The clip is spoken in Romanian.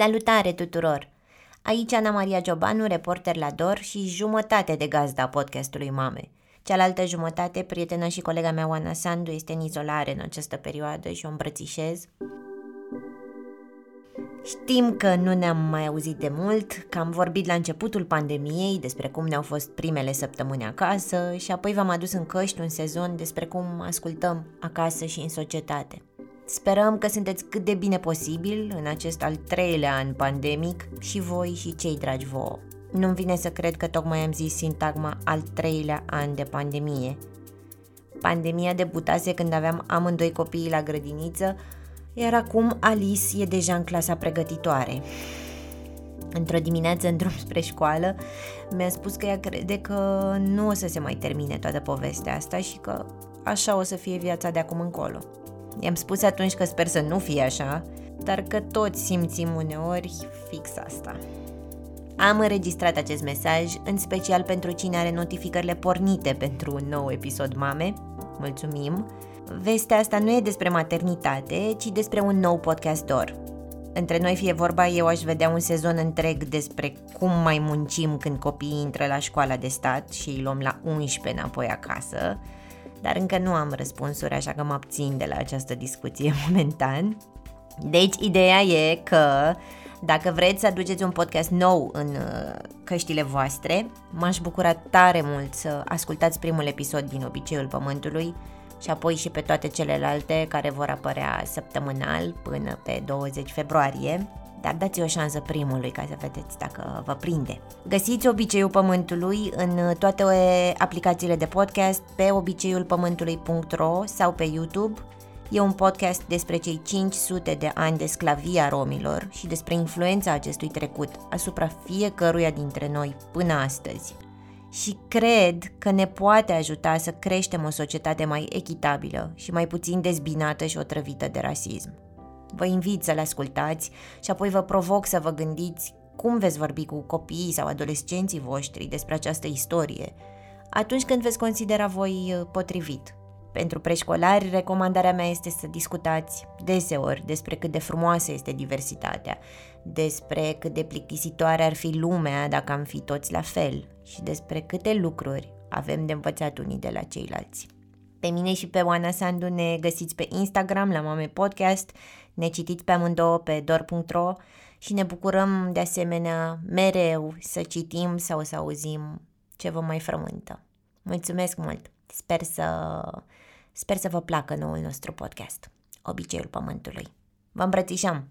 Salutare tuturor! Aici Ana Maria Giobanu, reporter la DOR și jumătate de gazda podcastului Mame. Cealaltă jumătate, prietena și colega mea Oana Sandu, este în izolare în această perioadă și o îmbrățișez. Știm că nu ne-am mai auzit de mult, că am vorbit la începutul pandemiei despre cum ne-au fost primele săptămâni acasă și apoi v-am adus în căști un sezon despre cum ascultăm acasă și în societate. Sperăm că sunteți cât de bine posibil în acest al treilea an pandemic și voi și cei dragi vouă. Nu-mi vine să cred că tocmai am zis sintagma al treilea an de pandemie. Pandemia debutase când aveam amândoi copiii la grădiniță, iar acum Alice e deja în clasa pregătitoare. Într-o dimineață în drum spre școală, mi-a spus că ea crede că nu o să se mai termine toată povestea asta și că așa o să fie viața de acum încolo. I-am spus atunci că sper să nu fie așa, dar că toți simțim uneori fix asta. Am înregistrat acest mesaj, în special pentru cine are notificările pornite pentru un nou episod Mame. Mulțumim! Vestea asta nu e despre maternitate, ci despre un nou podcastor. Între noi fie vorba, eu aș vedea un sezon întreg despre cum mai muncim când copiii intră la școala de stat și îi luăm la 11 înapoi acasă, dar încă nu am răspunsuri, așa că mă abțin de la această discuție momentan. Deci, ideea e că dacă vreți să aduceți un podcast nou în uh, căștile voastre, m-aș bucura tare mult să ascultați primul episod din Obiceiul Pământului și apoi și pe toate celelalte care vor apărea săptămânal până pe 20 februarie, dar dați o șansă primului ca să vedeți dacă vă prinde. Găsiți Obiceiul Pământului în toate aplicațiile de podcast pe obiceiulpământului.ro sau pe YouTube. E un podcast despre cei 500 de ani de sclavie a romilor și despre influența acestui trecut asupra fiecăruia dintre noi până astăzi. Și cred că ne poate ajuta să creștem o societate mai echitabilă și mai puțin dezbinată și otrăvită de rasism. Vă invit să le ascultați și apoi vă provoc să vă gândiți cum veți vorbi cu copiii sau adolescenții voștri despre această istorie, atunci când veți considera voi uh, potrivit. Pentru preșcolari, recomandarea mea este să discutați deseori despre cât de frumoasă este diversitatea, despre cât de plictisitoare ar fi lumea dacă am fi toți la fel și despre câte lucruri avem de învățat unii de la ceilalți. Pe mine și pe Oana Sandu ne găsiți pe Instagram la Mame Podcast, ne citiți pe amândouă pe dor.ro și ne bucurăm de asemenea mereu să citim sau să auzim ce vă mai frământă. Mulțumesc mult! Sper să, sper să vă placă noul nostru podcast, Obiceiul Pământului. Vă îmbrățișăm!